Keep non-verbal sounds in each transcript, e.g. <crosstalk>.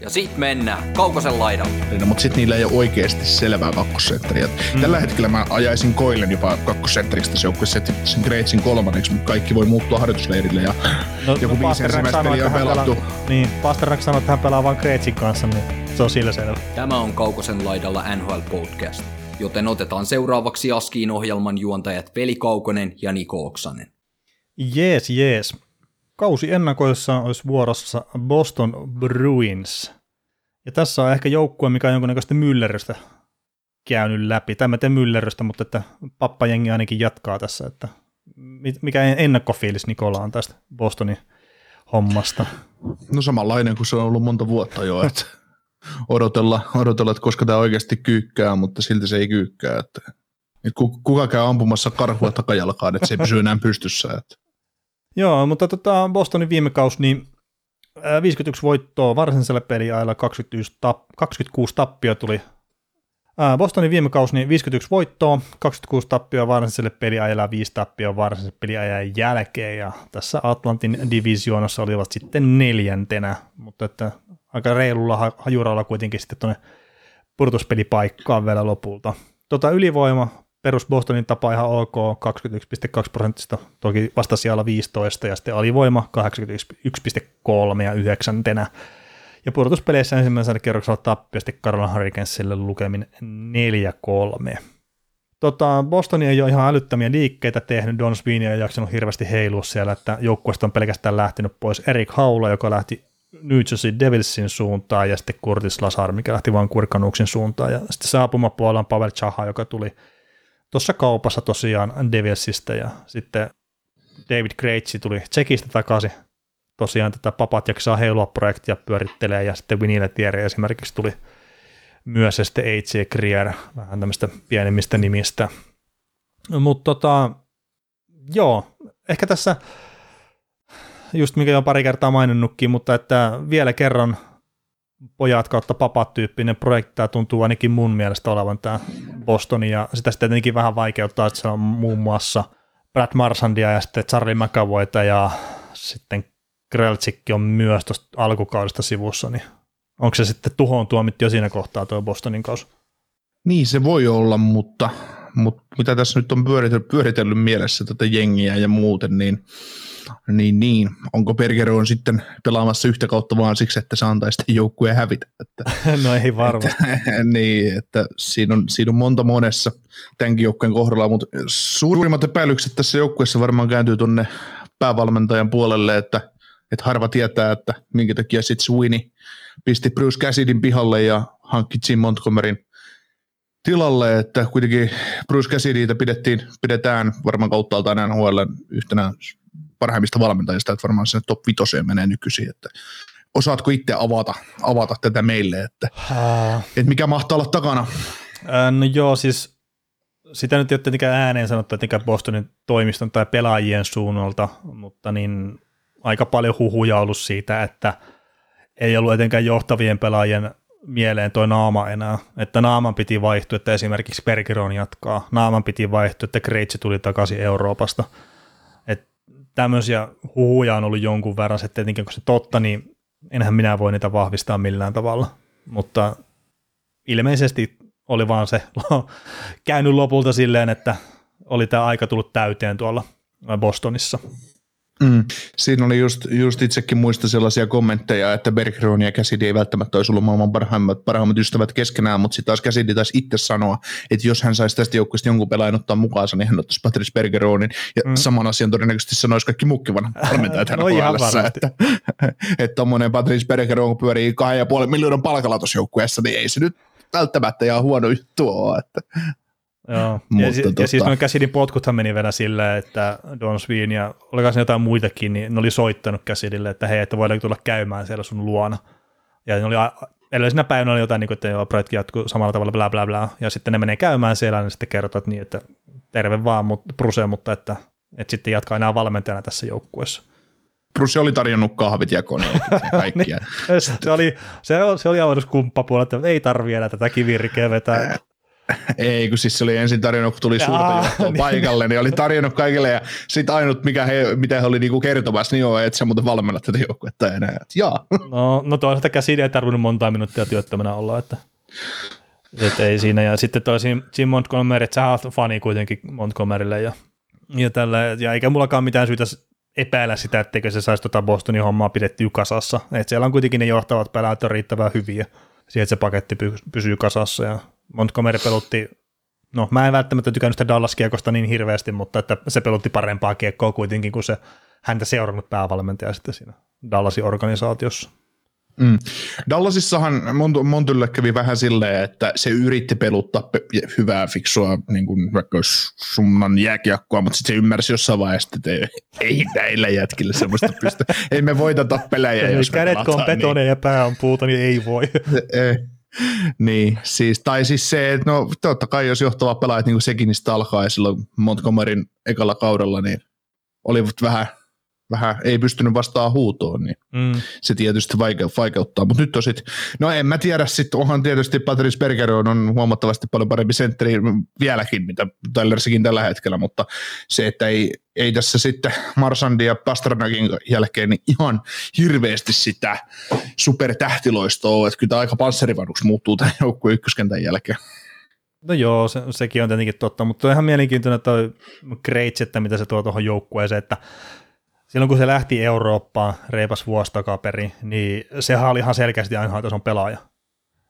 Ja sit mennään Kaukosen laidalle. No, mutta sitten niillä ei ole oikeasti selvää kakkosentteriä. Mm. Tällä hetkellä mä ajaisin Koilen jopa kakkosentteriksi tässä joukkueessa sen Greitsin kolmanneksi, mutta kaikki voi muuttua harjoitusleirille ja no, joku no, viisi ensimmäistä peliä on pelattu. Pelaa, niin, Pasternak sanoi, että hän pelaa vain Greitsin kanssa, niin se on sillä selvä. Tämä on Kaukosen laidalla NHL Podcast, joten otetaan seuraavaksi Askiin ohjelman juontajat Veli Kaukonen ja Niko Oksanen. Jees, jees. Kausi ennakoissa olisi vuorossa Boston Bruins. Ja tässä on ehkä joukkue, mikä on jonkunnäköistä myllerrystä käynyt läpi. Tämä mä teen myllerrystä, mutta että pappajengi ainakin jatkaa tässä. Että mikä ennakkofiilis Nikola on tästä Bostonin hommasta? No samanlainen kuin se on ollut monta vuotta jo, että odotella, odotella että koska tämä oikeasti kyykkää, mutta silti se ei kyykkää. Että, että kuka käy ampumassa karhua takajalkaan, että se ei pysy enää pystyssä. Että. Joo, mutta tota Bostonin viime kausi, niin 51 voittoa varsinaisella peliajalla, 26, tap, 26 tappio tuli. Bostonin viime kausi, niin 51 voittoa, 26 tappioa varsinaiselle peliajalla, 5 tappioa varsinaiselle peliajan jälkeen, ja tässä Atlantin divisioonassa olivat sitten neljäntenä, mutta että aika reilulla hajuralla kuitenkin sitten tuonne purtuspelipaikkaan vielä lopulta. Tota ylivoima perus Bostonin tapa ihan ok, 21,2 prosenttista, toki vasta siellä 15 ja sitten alivoima 81,3 ja yhdeksäntenä. Ja pudotuspeleissä ensimmäisellä kerroksella tappiosti Carolina Hurricanesille lukemin 4-3. Tota, Boston ei ole ihan älyttömiä liikkeitä tehnyt, Don Sweeney ei jaksanut hirveästi heilua siellä, että joukkueesta on pelkästään lähtenyt pois Erik Haula, joka lähti New Jersey Devilsin suuntaan, ja sitten Curtis Lazar, mikä lähti vain Kurkanuksin suuntaan, ja sitten saapumapuolella on Pavel Chaha, joka tuli tuossa kaupassa tosiaan Devilsistä ja sitten David Krejci tuli Tsekistä takaisin tosiaan tätä Papat jaksaa heilua projektia pyörittelee ja sitten Winnie Letieri esimerkiksi tuli myös ja sitten A.J. Krier, vähän tämmöistä pienemmistä nimistä. Mutta tota, joo, ehkä tässä just mikä on pari kertaa maininnutkin, mutta että vielä kerran pojat kautta papat tyyppinen projekti, tämä tuntuu ainakin mun mielestä olevan tämä Boston, ja sitä sitten tietenkin vähän vaikeuttaa, että se on muun muassa Brad Marsandia ja sitten Charlie McAvoyta ja sitten Grelchikki on myös tuosta alkukaudesta sivussa, niin onko se sitten tuhoon tuomittu jo siinä kohtaa tuo Bostonin kausi? Niin se voi olla, mutta, mutta mitä tässä nyt on pyöritellyt, pyöritellyt mielessä tätä jengiä ja muuten, niin niin, niin. Onko Bergero on sitten pelaamassa yhtä kautta vaan siksi, että se antaisi joukkueen hävitä? Että, <laughs> no ei varmasti. Että, <laughs> niin, että siinä on, siinä on monta monessa tämänkin joukkueen kohdalla, mutta suurimmat epäilykset tässä joukkueessa varmaan kääntyy tuonne päävalmentajan puolelle, että, että harva tietää, että minkä takia sitten Sweeney pisti Bruce Cassidin pihalle ja hankki Jim Montgomeryn tilalle, että kuitenkin Bruce Cassidyitä pidettiin, pidetään varmaan kauttaaltaan NHL yhtenä parhaimmista valmentajista, että varmaan sinne top 5 menee nykyisin, että osaatko itse avata, avata tätä meille, että, että mikä mahtaa olla takana? No joo, siis sitä nyt ei ole tietenkään ääneen sanottu, että Bostonin toimiston tai pelaajien suunnalta, mutta niin aika paljon huhuja ollut siitä, että ei ollut etenkään johtavien pelaajien mieleen toi naama enää, että naaman piti vaihtua, että esimerkiksi Bergeron jatkaa, naaman piti vaihtua, että Kreitsi tuli takaisin Euroopasta – tämmöisiä huhuja on ollut jonkun verran, että tietenkin kun se totta, niin enhän minä voi niitä vahvistaa millään tavalla, mutta ilmeisesti oli vaan se <laughs> käynyt lopulta silleen, että oli tämä aika tullut täyteen tuolla Bostonissa. Mm. Siinä oli just, just itsekin muista sellaisia kommentteja, että Bergeron ja Cassidy ei välttämättä olisi ollut maailman parhaimmat, parhaimmat ystävät keskenään, mutta sitten taas Cassidy taisi itse sanoa, että jos hän saisi tästä joukkueesta jonkun pelaajan ottaa mukaansa, niin hän ottaisi Patrice Bergeronin ja mm. saman asian todennäköisesti sanoisi kaikki muutkin <laughs> valmentajat hän no, että, <laughs> että tuommoinen Patrice Bergeron pyörii 2,5 miljoonan palkalla tuossa joukkueessa, niin ei se nyt välttämättä ihan huono juttu ole. Että Joo, Mutta ja, tota... ja siis noin käsidin potkuthan meni vielä silleen, että Don Sween ja oliko se jotain muitakin, niin ne oli soittanut käsidille, että hei, että voidaanko tulla käymään siellä sun luona. Ja ne oli edellisenä päivänä oli jotain, niin kuin, että joo, projekti jatkuu samalla tavalla, bla bla bla, ja sitten ne menee käymään siellä, niin sitten kertovat niin, että terve vaan, mutta Bruse, mutta että, että sitten jatkaa enää valmentajana tässä joukkueessa. Bruce oli tarjonnut kahvit ja <laughs> kaikkia. Niin, se oli, se, se oli avannut kumppapuolella, että ei tarvi enää tätä kivirikeä vetää. Ei, kun siis se oli ensin tarjonnut, kun tuli suurta johtoa niin. paikalle, niin oli tarjonnut kaikille ja sitten ainut, mikä he, mitä he oli niinku kertomassa, niin joo, että sä muuten valmennat tätä joukkuetta enää. Et, jaa. No, no toisaalta käsin ei tarvinnut monta minuuttia työttömänä olla, että, että ei siinä. Ja sitten toi Jim Montgomery, että sä oot fani kuitenkin Montgomerylle ja, ja tällä, ja eikä mullakaan mitään syytä epäillä sitä, etteikö se saisi tuota Bostonin hommaa pidetty kasassa. Että siellä on kuitenkin ne johtavat pelaajat on riittävän hyviä siihen, että se paketti pysyy kasassa ja Montgomery pelutti, no mä en välttämättä tykännyt sitä Dallas-kiekosta niin hirveästi, mutta että se pelutti parempaa kiekkoa kuitenkin kuin se häntä seurannut päävalmentaja sitten siinä Dallasin organisaatiossa. Mm. Dallasissahan Montylle kävi vähän silleen, että se yritti peluttaa pe- hyvää, fiksua niin kuin vaikka summan jääkiekkoa, mutta sitten se ymmärsi jossain vaiheessa, että ei, ei näillä jätkillä semmoista pysty. ei me voiteta pelejä, jos Kädet kun on betone niin. ja pää on puuta, niin ei voi. ei. Niin, siis, tai siis se, että no totta kai jos johtava pelaajat niin kuin Sekinistä alkaa ja silloin Montgomeryn ekalla kaudella, niin olivat vähän vähän ei pystynyt vastaan huutoon, niin mm. se tietysti vaikeuttaa. Mutta nyt on sit, no en mä tiedä, sit onhan tietysti Patrice Berger on huomattavasti paljon parempi sentteri vieläkin, mitä Tylersikin tällä hetkellä, mutta se, että ei, ei tässä sitten Marsandi ja Pasternakin jälkeen niin ihan hirveästi sitä supertähtiloistoa että kyllä aika panssarivaruksi muuttuu tämän joukkueen ykköskentän jälkeen. No joo, se, sekin on tietenkin totta, mutta on ihan mielenkiintoinen toi että mitä se tuo tuohon joukkueeseen, että silloin kun se lähti Eurooppaan reipas vuosi takaperin, niin sehän oli ihan selkeästi aina tason pelaaja.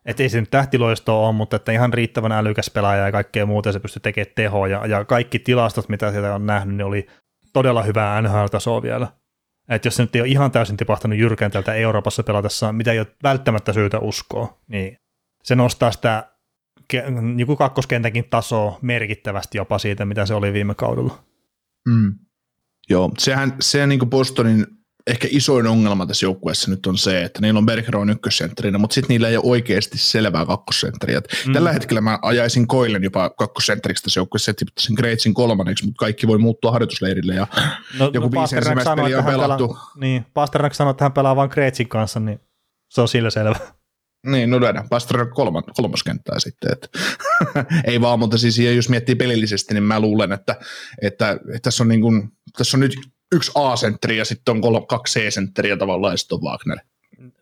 Että ei se nyt tähtiloisto ole, mutta että ihan riittävän älykäs pelaaja ja kaikkea muuta se pystyi tekemään tehoja. Ja kaikki tilastot, mitä sieltä on nähnyt, niin oli todella hyvää NHL-tasoa vielä. Että jos se nyt ei ole ihan täysin tipahtanut jyrkentältä Euroopassa pelatessa, mitä ei ole välttämättä syytä uskoa, niin se nostaa sitä joku kakkoskentänkin tasoa merkittävästi jopa siitä, mitä se oli viime kaudella. Mm. Joo, sehän se niin kuin Bostonin ehkä isoin ongelma tässä joukkueessa nyt on se, että niillä on Bergeron ykkössentterinä, mutta sitten niillä ei ole oikeasti selvää kakkosentriä. Mm. Tällä hetkellä mä ajaisin Koilen jopa kakkosentteriksi tässä joukkueessa, että sen Greitsin kolmanneksi, mutta kaikki voi muuttua harjoitusleirille ja no, joku no, viisi ensimmäistä peliä on pelattu. Pelaa, niin, Pasternak sanoi, että hän pelaa vain Greitsin kanssa, niin se on sillä selvä. Niin, no löydään Pasternak kolman, kolmoskenttää sitten. Että. <laughs> ei vaan, mutta siis jos miettii pelillisesti, niin mä luulen, että, että, että tässä, on niin kuin, tässä on nyt yksi A-sentteri ja sitten on kolme, kaksi C-sentteriä tavallaan ja sitten on Wagner.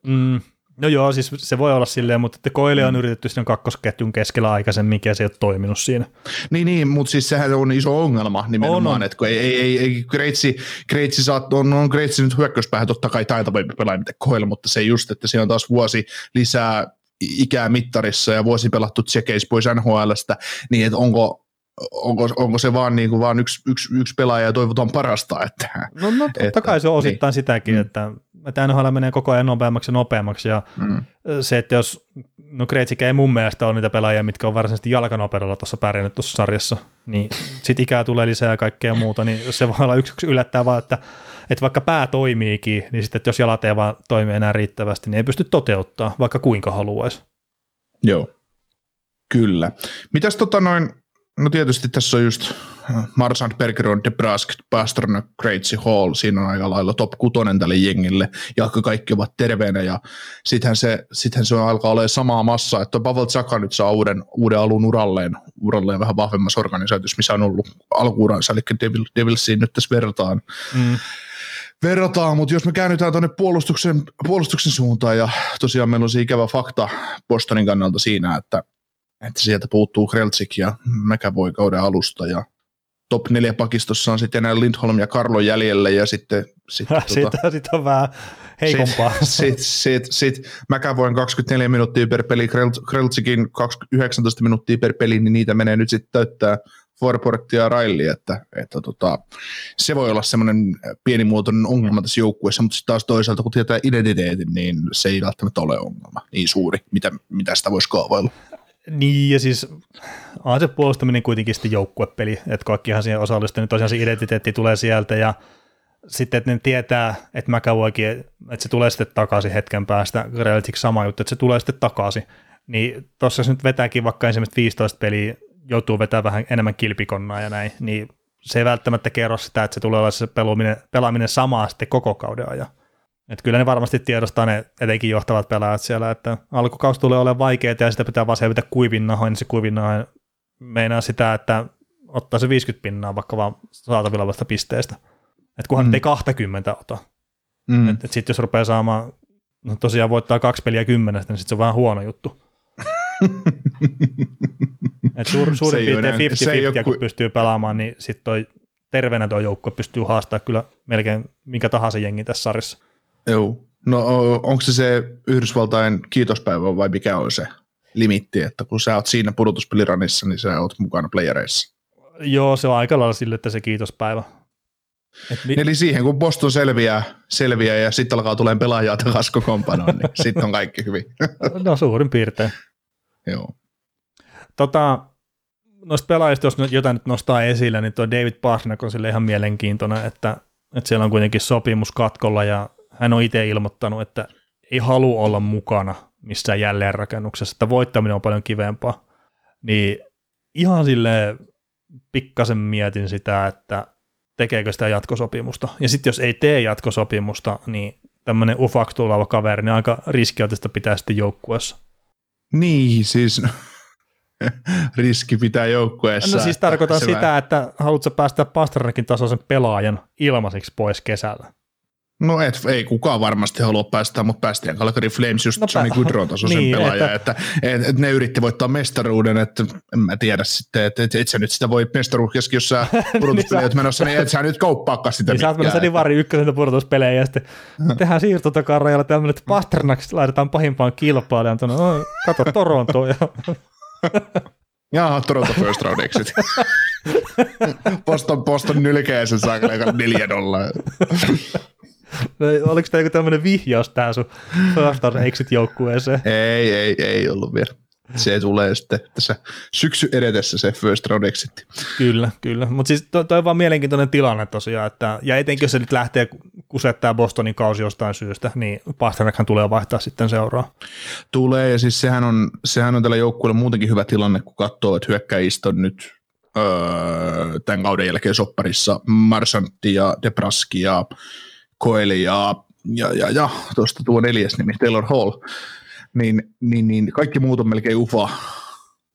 Mm, no joo, siis se voi olla silleen, mutta että Koile on mm. yritetty sen kakkosketjun keskellä aikaisemmin, mikä se ei ole toiminut siinä. Niin, niin mutta siis sehän on iso ongelma nimenomaan, on, on. että kun ei, ei, ei, ei Kreitsi, Kreitsi saat, on, on Kreitsi nyt hyökkäyspäähän totta kai taitavampi pelaaja mitä Koile, mutta se just, että siinä on taas vuosi lisää ikää mittarissa ja vuosi pelattu tsekeis pois NHLstä, niin että onko, onko, onko se vaan, niin kuin vaan yksi, yksi, yksi pelaaja ja toivotaan parasta. Että, no, no totta että, kai se on osittain niin. sitäkin, mm. että, että NHL menee koko ajan nopeammaksi ja nopeammaksi ja mm. se, että jos, no Kreitsikä ei mun mielestä ole niitä pelaajia, mitkä on varsinaisesti jalkanopeudella tuossa pärjännyt tuossa sarjassa, niin sit ikää tulee lisää ja kaikkea muuta, niin se voi olla yksi, yksi yllättää vaan, että, että vaikka pää toimiikin, niin sitten että jos jalat ei vaan toimi enää riittävästi, niin ei pysty toteuttaa, vaikka kuinka haluaisi. Joo, kyllä. Mitäs tota noin, No tietysti tässä on just äh, Marsand, Bergeron, DeBrusk, Pasternak, Krejci, Hall, siinä on aika lailla top kutonen tälle jengille, ja kaikki ovat terveenä, ja sittenhän se, sittenhän se alkaa olla samaa massaa, että Pavel Tsaka nyt saa uuden, uuden alun uralleen, uralleen vähän vahvemmassa organisaatiossa, missä on ollut alkuuransa, eli Devil, Devilsiin nyt tässä verrataan. Mm. Verrataan, mutta jos me käännytään tuonne puolustuksen, puolustuksen suuntaan, ja tosiaan meillä on se ikävä fakta Bostonin kannalta siinä, että että sieltä puuttuu Kreltsik ja voi kauden alusta ja top neljä pakistossa on sitten enää Lindholm ja Karlo jäljellä ja sitten... sitten <laughs> tuota, sit on vähän heikompaa. Sitten sit, sit, sit McAvoyn 24 minuuttia per peli, Kreltsikin 19 minuuttia per peli, niin niitä menee nyt sitten täyttää Forportti ja Raili, että, että tota, se voi olla semmoinen pienimuotoinen ongelma tässä joukkueessa, mutta sitten taas toisaalta kun tietää identiteetin, niin se ei välttämättä ole ongelma niin suuri, mitä, mitä sitä voisi kaavailla. Niin, ja siis on se puolustaminen kuitenkin sitten joukkuepeli, että kaikkihan siihen osallistuu, niin tosiaan se identiteetti tulee sieltä, ja sitten, että ne tietää, että McAvoykin, että se tulee sitten takaisin hetken päästä, Reltic sama juttu, että se tulee sitten takaisin, niin tuossa nyt vetääkin vaikka ensimmäiset 15 peliä, joutuu vetämään vähän enemmän kilpikonnaa ja näin, niin se ei välttämättä kerro sitä, että se tulee olla se pelaaminen, pelaaminen samaa sitten koko kauden ajan. Et kyllä ne varmasti tiedostaa ne etenkin johtavat pelaajat siellä, että alkukausi tulee olemaan vaikeaa ja sitä pitää vaan selvitä kuivin nahoin, niin se kuivin nahoin meinaa sitä, että ottaa se 50 pinnaa vaikka vaan saatavilla olevasta pisteestä. Että kunhan mm. ei 20 ota. Mm. Että et sitten jos rupeaa saamaan, no tosiaan voittaa kaksi peliä kymmenestä, niin sitten se on vähän huono juttu. <laughs> Et suur, suurin piirtein 50-50, kun pystyy pelaamaan, niin sitten toi terveenä tuo joukkue pystyy haastamaan kyllä melkein minkä tahansa jengi tässä sarjassa. Joo. No onko se se Yhdysvaltain kiitospäivä vai mikä on se limitti, että kun sä oot siinä pudotuspeliranissa, niin sä oot mukana playereissa? Joo, se on aika lailla sille, että se kiitospäivä. Et mi- Eli siihen, kun Boston selviää, selviää ja sitten alkaa tulemaan pelaajaa takaisin kokoonpanoon, niin <laughs> sitten on kaikki hyvin. no suurin piirtein. Joo. Tota, noista pelaajista, jos jotain nyt nostaa esille, niin tuo David Parsnak on sille ihan mielenkiintoinen, että, että siellä on kuitenkin sopimus katkolla ja hän on itse ilmoittanut, että ei halua olla mukana missään jälleenrakennuksessa, että voittaminen on paljon kivempaa. Niin ihan sille pikkasen mietin sitä, että tekeekö sitä jatkosopimusta. Ja sitten jos ei tee jatkosopimusta, niin tämmöinen ufak tuleva kaveri, niin aika riskialtista pitää sitten joukkueessa. Niin, siis <laughs> riski pitää joukkueessa. No siis tarkoitan sitä, vähän... että haluatko päästä Pasternakin tasoisen pelaajan ilmaiseksi pois kesällä. No et, ei kukaan varmasti halua päästä, mutta päästiin Calgary Flames just no, Johnny Goodron tasoisen <laughs> niin, pelaaja, että, että, että, ne yritti voittaa mestaruuden, että en mä tiedä sitten, että et, et sä nyt sitä voi mestaruuskeski, jos sä <laughs> pudotuspelejä niin menossa, niin et sä nyt kauppaakaan sitä niin sä oot menossa Divari ykkösen pudotuspelejä ja sitten <laughs> tehdään siirtotakarajalla tämmöinen, että Pasternak laitetaan pahimpaan kilpailijan tuonne, no, kato Torontoon ja Jaa, Toronto first round exit. Boston, Boston nylkee sen saakka neljä dollaa. No, oliko tämä joku tämmöinen vihjaus tähän sun first round exit joukkueeseen? Ei, ei, ei ollut vielä se tulee sitten tässä syksy edetessä se first round exit. Kyllä, kyllä. Mutta siis toi, toi on vaan mielenkiintoinen tilanne tosiaan, että, ja etenkin jos se nyt lähtee kusettaa Bostonin kausi jostain syystä, niin Pasternakhan tulee vaihtaa sitten seuraa. Tulee, ja siis sehän on, sehän on tällä joukkueella muutenkin hyvä tilanne, kun katsoo, että hyökkäistä on nyt öö, tämän kauden jälkeen sopparissa Marsantti ja Debraski ja Koeli ja, ja, ja, ja tuosta tuo neljäs nimi, Taylor Hall niin, niin, niin kaikki muut on melkein ufa,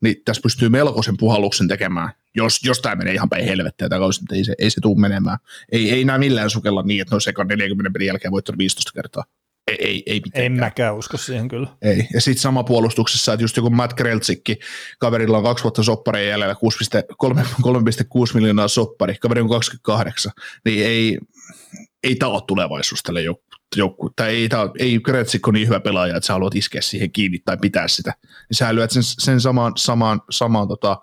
niin tässä pystyy melkoisen puhalluksen tekemään, jos, jos tämä menee ihan päin helvettiä tämä kausi, ei se, ei se tule menemään. Ei, ei nämä millään sukella niin, että no sekä 40 pelin jälkeen voittanut 15 kertaa. Ei, ei, ei mitenkään. En mäkään usko siihen kyllä. Ei. Ja sitten sama puolustuksessa, että just joku Matt Kreltsikki, kaverilla on kaksi vuotta sopparia jäljellä, 3,6 miljoonaa soppari, kaveri on 28, niin ei, ei tämä ole tulevaisuus tälle joukkueelle joukku, tai ei, tää, ei Kretsikko niin hyvä pelaaja, että sä haluat iskeä siihen kiinni tai pitää sitä. Niin sä lyöt sen, sen samaan, samaan, samaan tota,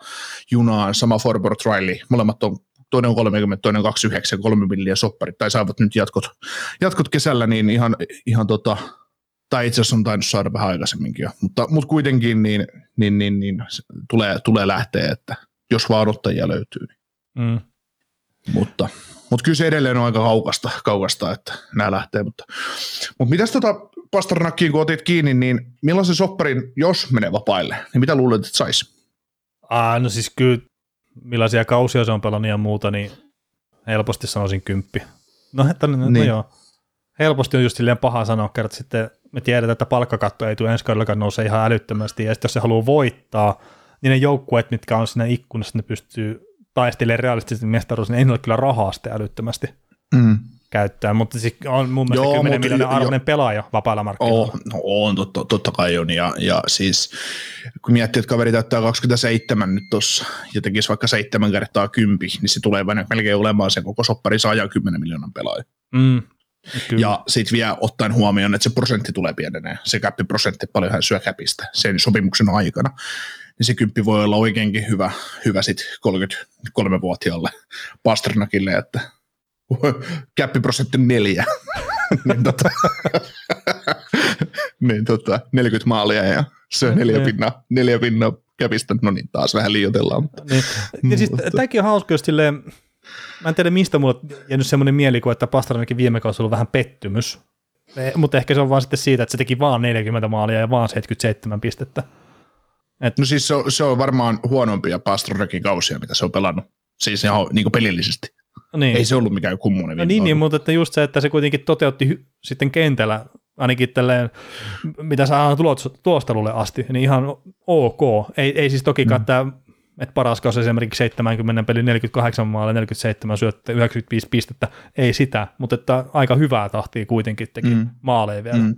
junaan, sama Forbort Riley, molemmat on toinen on 30, toinen on 29, 3 milliä sopparit, tai saavat nyt jatkot, jatkot kesällä, niin ihan, ihan tota, tai itse asiassa on tainnut saada vähän aikaisemminkin jo, mutta, mutta kuitenkin niin, niin, niin, niin tulee, tulee lähteä, että jos vaan ottajia löytyy. Niin. Mm. Mutta mutta kyllä se edelleen on aika kaukasta, kaukasta että nämä lähtee. Mutta, mutta mitäs tota Pasternakkiin, kun otit kiinni, niin millaisen sopparin, jos menee vapaille, niin mitä luulet, että saisi? Ah, no siis kyllä, millaisia kausia se on pelannut ja muuta, niin helposti sanoisin kymppi. No, että, no, no niin. no joo. Helposti on just silleen paha sanoa, että sitten me tiedetään, että palkkakatto ei tule ensi kaudellakaan nouse ihan älyttömästi, ja sitten jos se haluaa voittaa, niin ne joukkueet, mitkä on siinä ikkunassa, ne pystyy taistelee realistisesti mestaruus, niin ei ole kyllä rahaa sitten älyttömästi mm. käyttää, mutta siis on mun mielestä Joo, 10 miljoonan arvoinen pelaaja vapailla markkinoilla. Oh, no on, totta, totta kai on, ja, ja siis kun miettii, että kaveri täyttää 27 nyt tuossa, ja tekisi vaikka 7 kertaa 10, niin se tulee melkein olemaan se koko soppari saa 10 miljoonan pelaaja. Mm. Kyllä. Ja sitten vielä ottaen huomioon, että se prosentti tulee pienenee, se prosentti paljon hän syö käpistä sen sopimuksen aikana niin se kymppi voi olla oikeinkin hyvä, hyvä sitten 33-vuotiaalle Pasternakille, että käppiprosentti neljä. <laughs> niin, tota, <laughs> niin tota, 40 maalia ja se on neljä niin. pinnaa, neljä pinnaa käpistä, no niin taas vähän liioitellaan. Niin. Ja siis tämäkin on hauska, jos silleen, mä en tiedä mistä mulla on jäänyt semmoinen mielikuva, että Pasternakin viime kaudella ollut vähän pettymys, mutta ehkä se on vaan sitten siitä, että se teki vaan 40 maalia ja vaan 77 pistettä. Et... No siis se on, se on varmaan huonompia Pastronekin kausia, mitä se on pelannut. Siis ihan niin pelillisesti. Niin. Ei se ollut mikään kummonen. No niin, niin, mutta että just se, että se kuitenkin toteutti hy- sitten kentällä, ainakin tälleen, mitä saa tulostelulle asti, niin ihan ok. Ei, ei siis toki mm. tämä, että paras kausi esimerkiksi 70 peli 48 maalia, 47 syöttä, 95 pistettä, ei sitä, mutta että aika hyvää tahtia kuitenkin teki mm. maaleja vielä. Mm.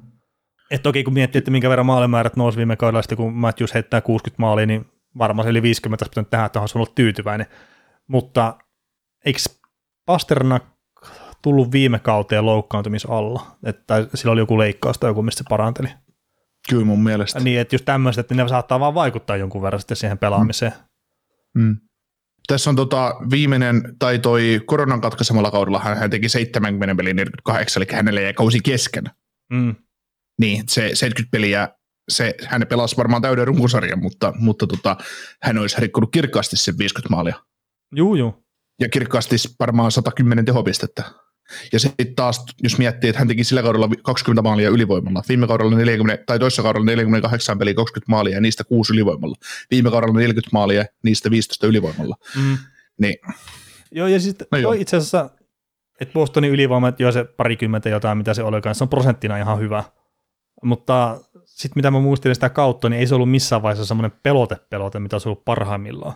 Et toki kun miettii, että minkä verran maalimäärät nousi viime kaudella, sitten kun Matthews heittää 60 maalia, niin varmaan yli 50 pitänyt tähän, että on ollut tyytyväinen. Mutta eikö Pasternak tullut viime kauteen loukkaantumisalla, että sillä oli joku leikkaus tai joku, mistä se paranteli. Kyllä mun mielestä. Niin, että just tämmöiset, että ne saattaa vaan vaikuttaa jonkun verran sitten siihen pelaamiseen. Mm. Mm. Tässä on tota viimeinen, tai toi koronan katkaisemalla kaudella hän teki 70 peliä 48, eli hänelle jäi kausi kesken. Mm. Niin, se 70 peliä, se, hän pelasi varmaan täyden runkosarjan, mutta, mutta tota, hän olisi rikkonut kirkkaasti sen 50 maalia. Juu, juu ja kirkkaasti varmaan 110 tehopistettä. Ja sitten taas, jos miettii, että hän teki sillä kaudella 20 maalia ylivoimalla, viime kaudella 40, tai toisessa kaudella 48 peliä 20 maalia ja niistä 6 ylivoimalla. Viime kaudella 40 maalia, niistä 15 ylivoimalla. Mm. Niin. Joo, ja sitten no itse asiassa, että Bostonin ylivoima, että jo se parikymmentä jotain, mitä se oli kanssa, on prosenttina ihan hyvä. Mutta sitten mitä mä muistelin sitä kautta, niin ei se ollut missään vaiheessa semmoinen pelote-pelote, mitä se ollut parhaimmillaan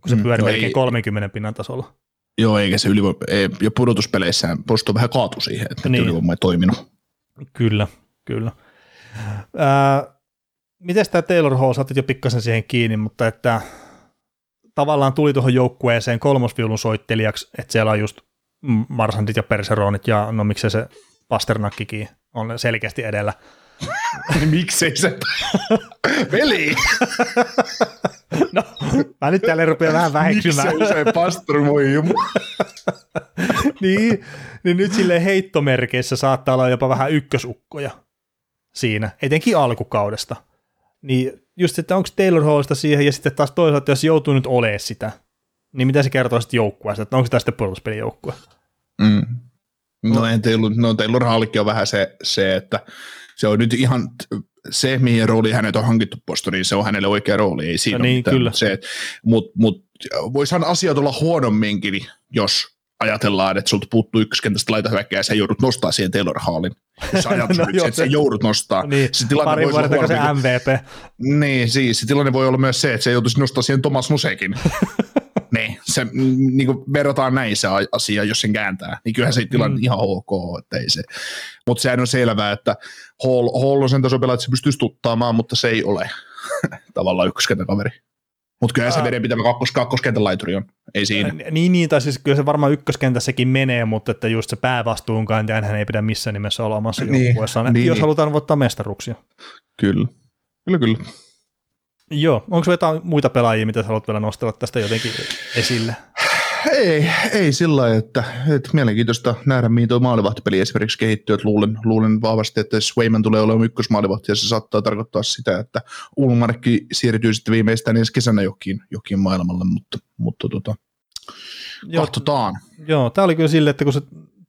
kun se mm, pyörii no melkein ei, 30 pinnan tasolla. Joo, eikä se ylivoima, ei, ja pudotuspeleissään Boston vähän kaatu siihen, että niin. ylivoima ei toiminut. Kyllä, kyllä. Ää, miten tämä Taylor Hall, saatit jo pikkasen siihen kiinni, mutta että tavallaan tuli tuohon joukkueeseen kolmosviulun soittelijaksi, että siellä on just Marsandit ja Perseronit ja no miksei se Pasternakkikin on selkeästi edellä. <laughs> Miksei se? Veli! no, mä nyt täällä rupean vähän väheksymään. Miksei se pastormoi <laughs> niin, niin nyt sille heittomerkeissä saattaa olla jopa vähän ykkösukkoja siinä, etenkin alkukaudesta. Niin just, että onko Taylor Hallista siihen, ja sitten taas toisaalta, jos joutuu nyt olemaan sitä, niin mitä se kertoo sitten joukkueesta, että onko sitä sitten joukkue? Mm. No, en Taylor, no Taylor Hallikin on vähän se, se, että se on nyt ihan se, mihin rooli hänet on hankittu postoniin, se on hänelle oikea rooli, ei siinä no niin, mitään. Kyllä. Se, mutta mut, voisihan asiat olla huonomminkin, jos ajatellaan, että sulta puuttuu ykköskentästä laitahyökkäjä ja sä joudut nostaa siihen Taylor Hallin. Se ajatus no, se, että sä joudut nostaa. Niin, se tilanne pari vuotta se MVP. Niin, siis se tilanne voi olla myös se, että se joutuisi nostaa siihen Thomas Musekin. <laughs> niin, se, niin kuin verrataan näin se asia, jos sen kääntää, niin kyllähän se tilanne mm. ihan ok, että ei se. Mutta sehän on selvää, että Hall, Hall on sen tasopelaaja, että se pystyisi tuttaamaan, mutta se ei ole <laughs> tavallaan ykköskentäkaveri. Mutta kyllä se veden pitävä kakkos, kakkoskentän laituri on, ei siinä. Niin, niin, tai siis kyllä se varmaan ykköskentässäkin menee, mutta että just se päävastuunkantaja hän ei pidä missään nimessä olla omassa niin, joukkueessaan, niin, jos niin. halutaan voittaa mestaruksia. Kyllä, kyllä, kyllä. Joo, onko jotain muita pelaajia, mitä haluat vielä nostella tästä jotenkin esille? Ei, ei sillä lailla, että, että mielenkiintoista nähdä, mihin tuo maalivahtipeli esimerkiksi kehittyy. Että luulen, luulen vahvasti, että Swayman tulee olemaan ykkösmaalivahti ja se saattaa tarkoittaa sitä, että Ulmarkki siirtyy sitten viimeistään ensi kesänä jokin, jokin maailmalle, mutta, mutta tota, joo, katsotaan. Joo, tämä oli kyllä sille, että kun se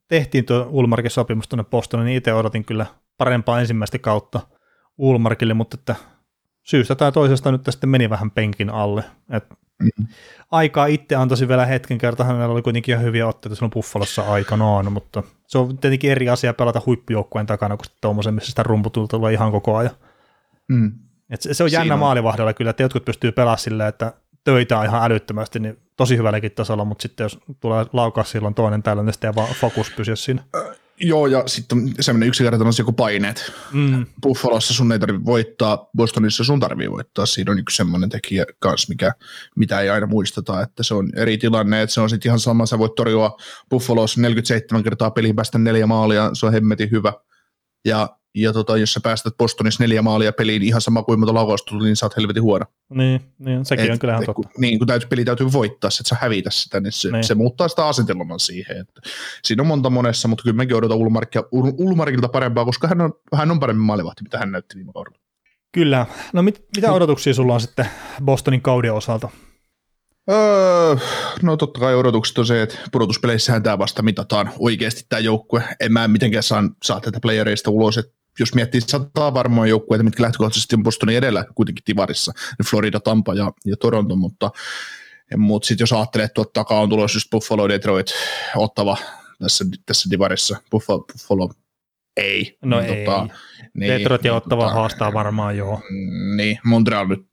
tehtiin tuo Ulmarkin sopimus tuonne Bostoniin, niin itse odotin kyllä parempaa ensimmäistä kautta Ulmarkille, mutta että syystä tai toisesta nyt sitten meni vähän penkin alle. Et mm-hmm. Aikaa itse antaisi vielä hetken kerta, hänellä oli kuitenkin ihan hyviä otteita silloin Buffalossa aikanaan, mutta se on tietenkin eri asia pelata huippujoukkueen takana, kun tuommoisen, missä sitä rumputulta tulee ihan koko ajan. Mm. Et se, se on jännä maalivahdella kyllä, että jotkut pystyy pelaamaan silleen, että töitä on ihan älyttömästi, niin tosi hyvälläkin tasolla, mutta sitten jos tulee laukaus silloin toinen täällä, niin sitten vaan fokus pysyä siinä. Joo, ja sitten semmoinen yksinkertainen asia kuin paineet. Mm. Buffalossa sun ei tarvitse voittaa, Bostonissa sun tarvii voittaa. Siinä on yksi semmoinen tekijä kanssa, mikä, mitä ei aina muisteta, että se on eri tilanne, että se on sitten ihan sama, sä voit torjua Buffalossa 47 kertaa peliin päästä neljä maalia, se on hemmetin hyvä. Ja ja tota, jos sä päästät Bostonissa neljä maalia peliin ihan sama kuin monta laukausta tuli, niin sä oot helvetin huono. Niin, niin sekin et, on kyllä totta. Niin, kun täytyy, peli täytyy voittaa, että sä hävitä sitä, niin se, niin. se muuttaa sitä asetelmaa siihen. Että siinä on monta monessa, mutta kyllä mekin odotan Ulmarkia, Ulmarkilta parempaa, koska hän on, hän on paremmin maalivahti, mitä hän näytti viime kaudella. Kyllä. No mit, mitä odotuksia sulla on sitten Bostonin kauden osalta? Öö, no totta kai odotukset on se, että pudotuspeleissähän tämä vasta mitataan oikeasti tämä joukkue. En mä mitenkään saa, saa tätä playereista ulos, että jos miettii sataa varmoja joukkueita, mitkä lähtökohtaisesti on Bostonin edellä kuitenkin Tivarissa, niin Florida, Tampa ja, ja Toronto, mutta Mutta sitten jos ajattelee, että tuot takaa on tulossa just Buffalo, Detroit, Ottava tässä, tässä divarissa, Buffalo, Buffalo ei. No ei. Tota, niin, Detroit ja Ottava tota, haastaa varmaan joo. Niin, Montreal nyt.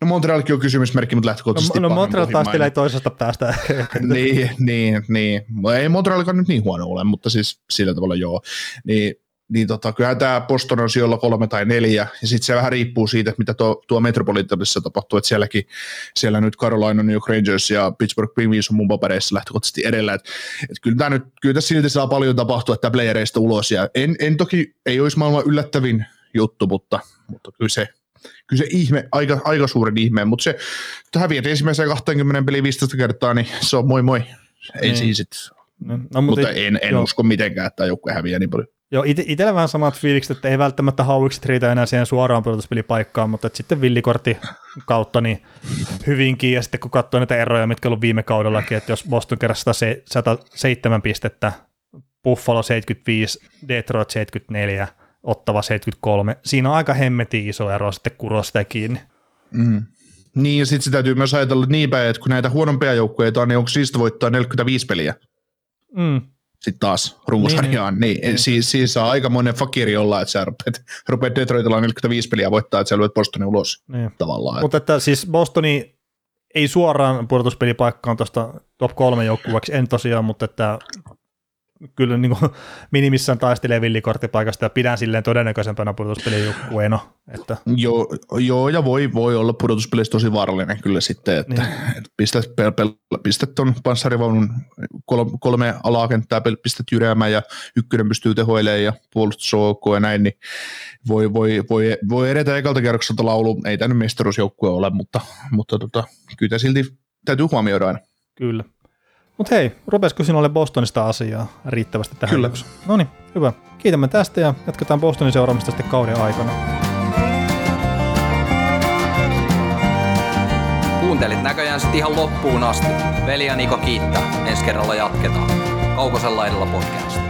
No Montrealkin on kysymysmerkki, mutta lähtökohtaisesti No, no Montreal taistelee toisesta päästä. <laughs> niin, niin, niin. Ei Montrealikaan nyt niin huono ole, mutta siis sillä tavalla joo. Niin niin tota, kyllähän tämä Boston on sijoilla kolme tai neljä, ja sitten se vähän riippuu siitä, että mitä tuo, tuo Metropolitanissa tapahtuu, että sielläkin, siellä nyt Carolina, New York Rangers ja Pittsburgh Penguins on mun papereissa lähtökohtaisesti edellä, että et kyllä, tämä nyt, kyllä tässä silti saa paljon tapahtua, että playereista ulos, ja en, en toki, ei olisi maailman yllättävin juttu, mutta, mutta kyllä se, kyllä se ihme, aika, aika suuren ihmeen, mutta se, että häviät ensimmäiseen 20 peli 15 kertaa, niin se on moi moi. Ei niin. siis sit, no, no, mutta, mutta en, en usko mitenkään, että joku häviää niin paljon. Joo, it- itsellä vähän samat fiilikset, että ei välttämättä hauikset riitä enää siihen suoraan pudotuspelipaikkaan, mutta sitten villikortti kautta niin hyvinkin, ja sitten kun katsoo näitä eroja, mitkä on ollut viime kaudellakin, että jos Boston kerrasi 107 pistettä, Buffalo 75, Detroit 74, Ottava 73, siinä on aika hemmeti iso ero sitten kurosta kiinni. Mm. Niin, ja sitten se täytyy myös ajatella niin päin, että kun näitä huonompia joukkueita on, niin onko siitä voittaa 45 peliä? Mm sitten taas runkosarjaan, niin, niin, niin. Siis, siis on aikamoinen fakiri olla, että sä rupeat, rupeat Detroitilla 45 peliä voittaa, että sä lyöt Bostonin ulos niin. tavallaan. Mutta että siis Bostoni ei suoraan pudotuspelipaikkaan tuosta top kolme joukkueeksi, en tosiaan, mutta että kyllä niin kuin <laughs> minimissään taistelee villikorttipaikasta ja pidän silleen todennäköisempänä pudotuspelijoukkueena. Että. Joo, joo, ja voi, voi olla pudotuspeleissä tosi vaarallinen kyllä sitten, että niin. et pistät, pel, pel, pistät tuon panssarivaunun kolme, kolme alakenttää, pistät jyräämään ja ykkönen pystyy tehoilemaan ja puolustus ja näin, niin voi, voi, voi, voi edetä ekalta kerrokselta laulu. Ei tämä nyt mestaruusjoukkue ole, mutta, mutta tota, kyllä silti täytyy huomioida aina. Kyllä. Mutta hei, rupesiko sinulle Bostonista asiaa riittävästi tähän? Kyllä. No niin, hyvä. Kiitämme tästä ja jatketaan Bostonin seuraamista sitten kauden aikana. Kuuntelit näköjään sitten ihan loppuun asti. Veli ja Niko kiittää. Ensi kerralla jatketaan. Kaukosella edellä podcast.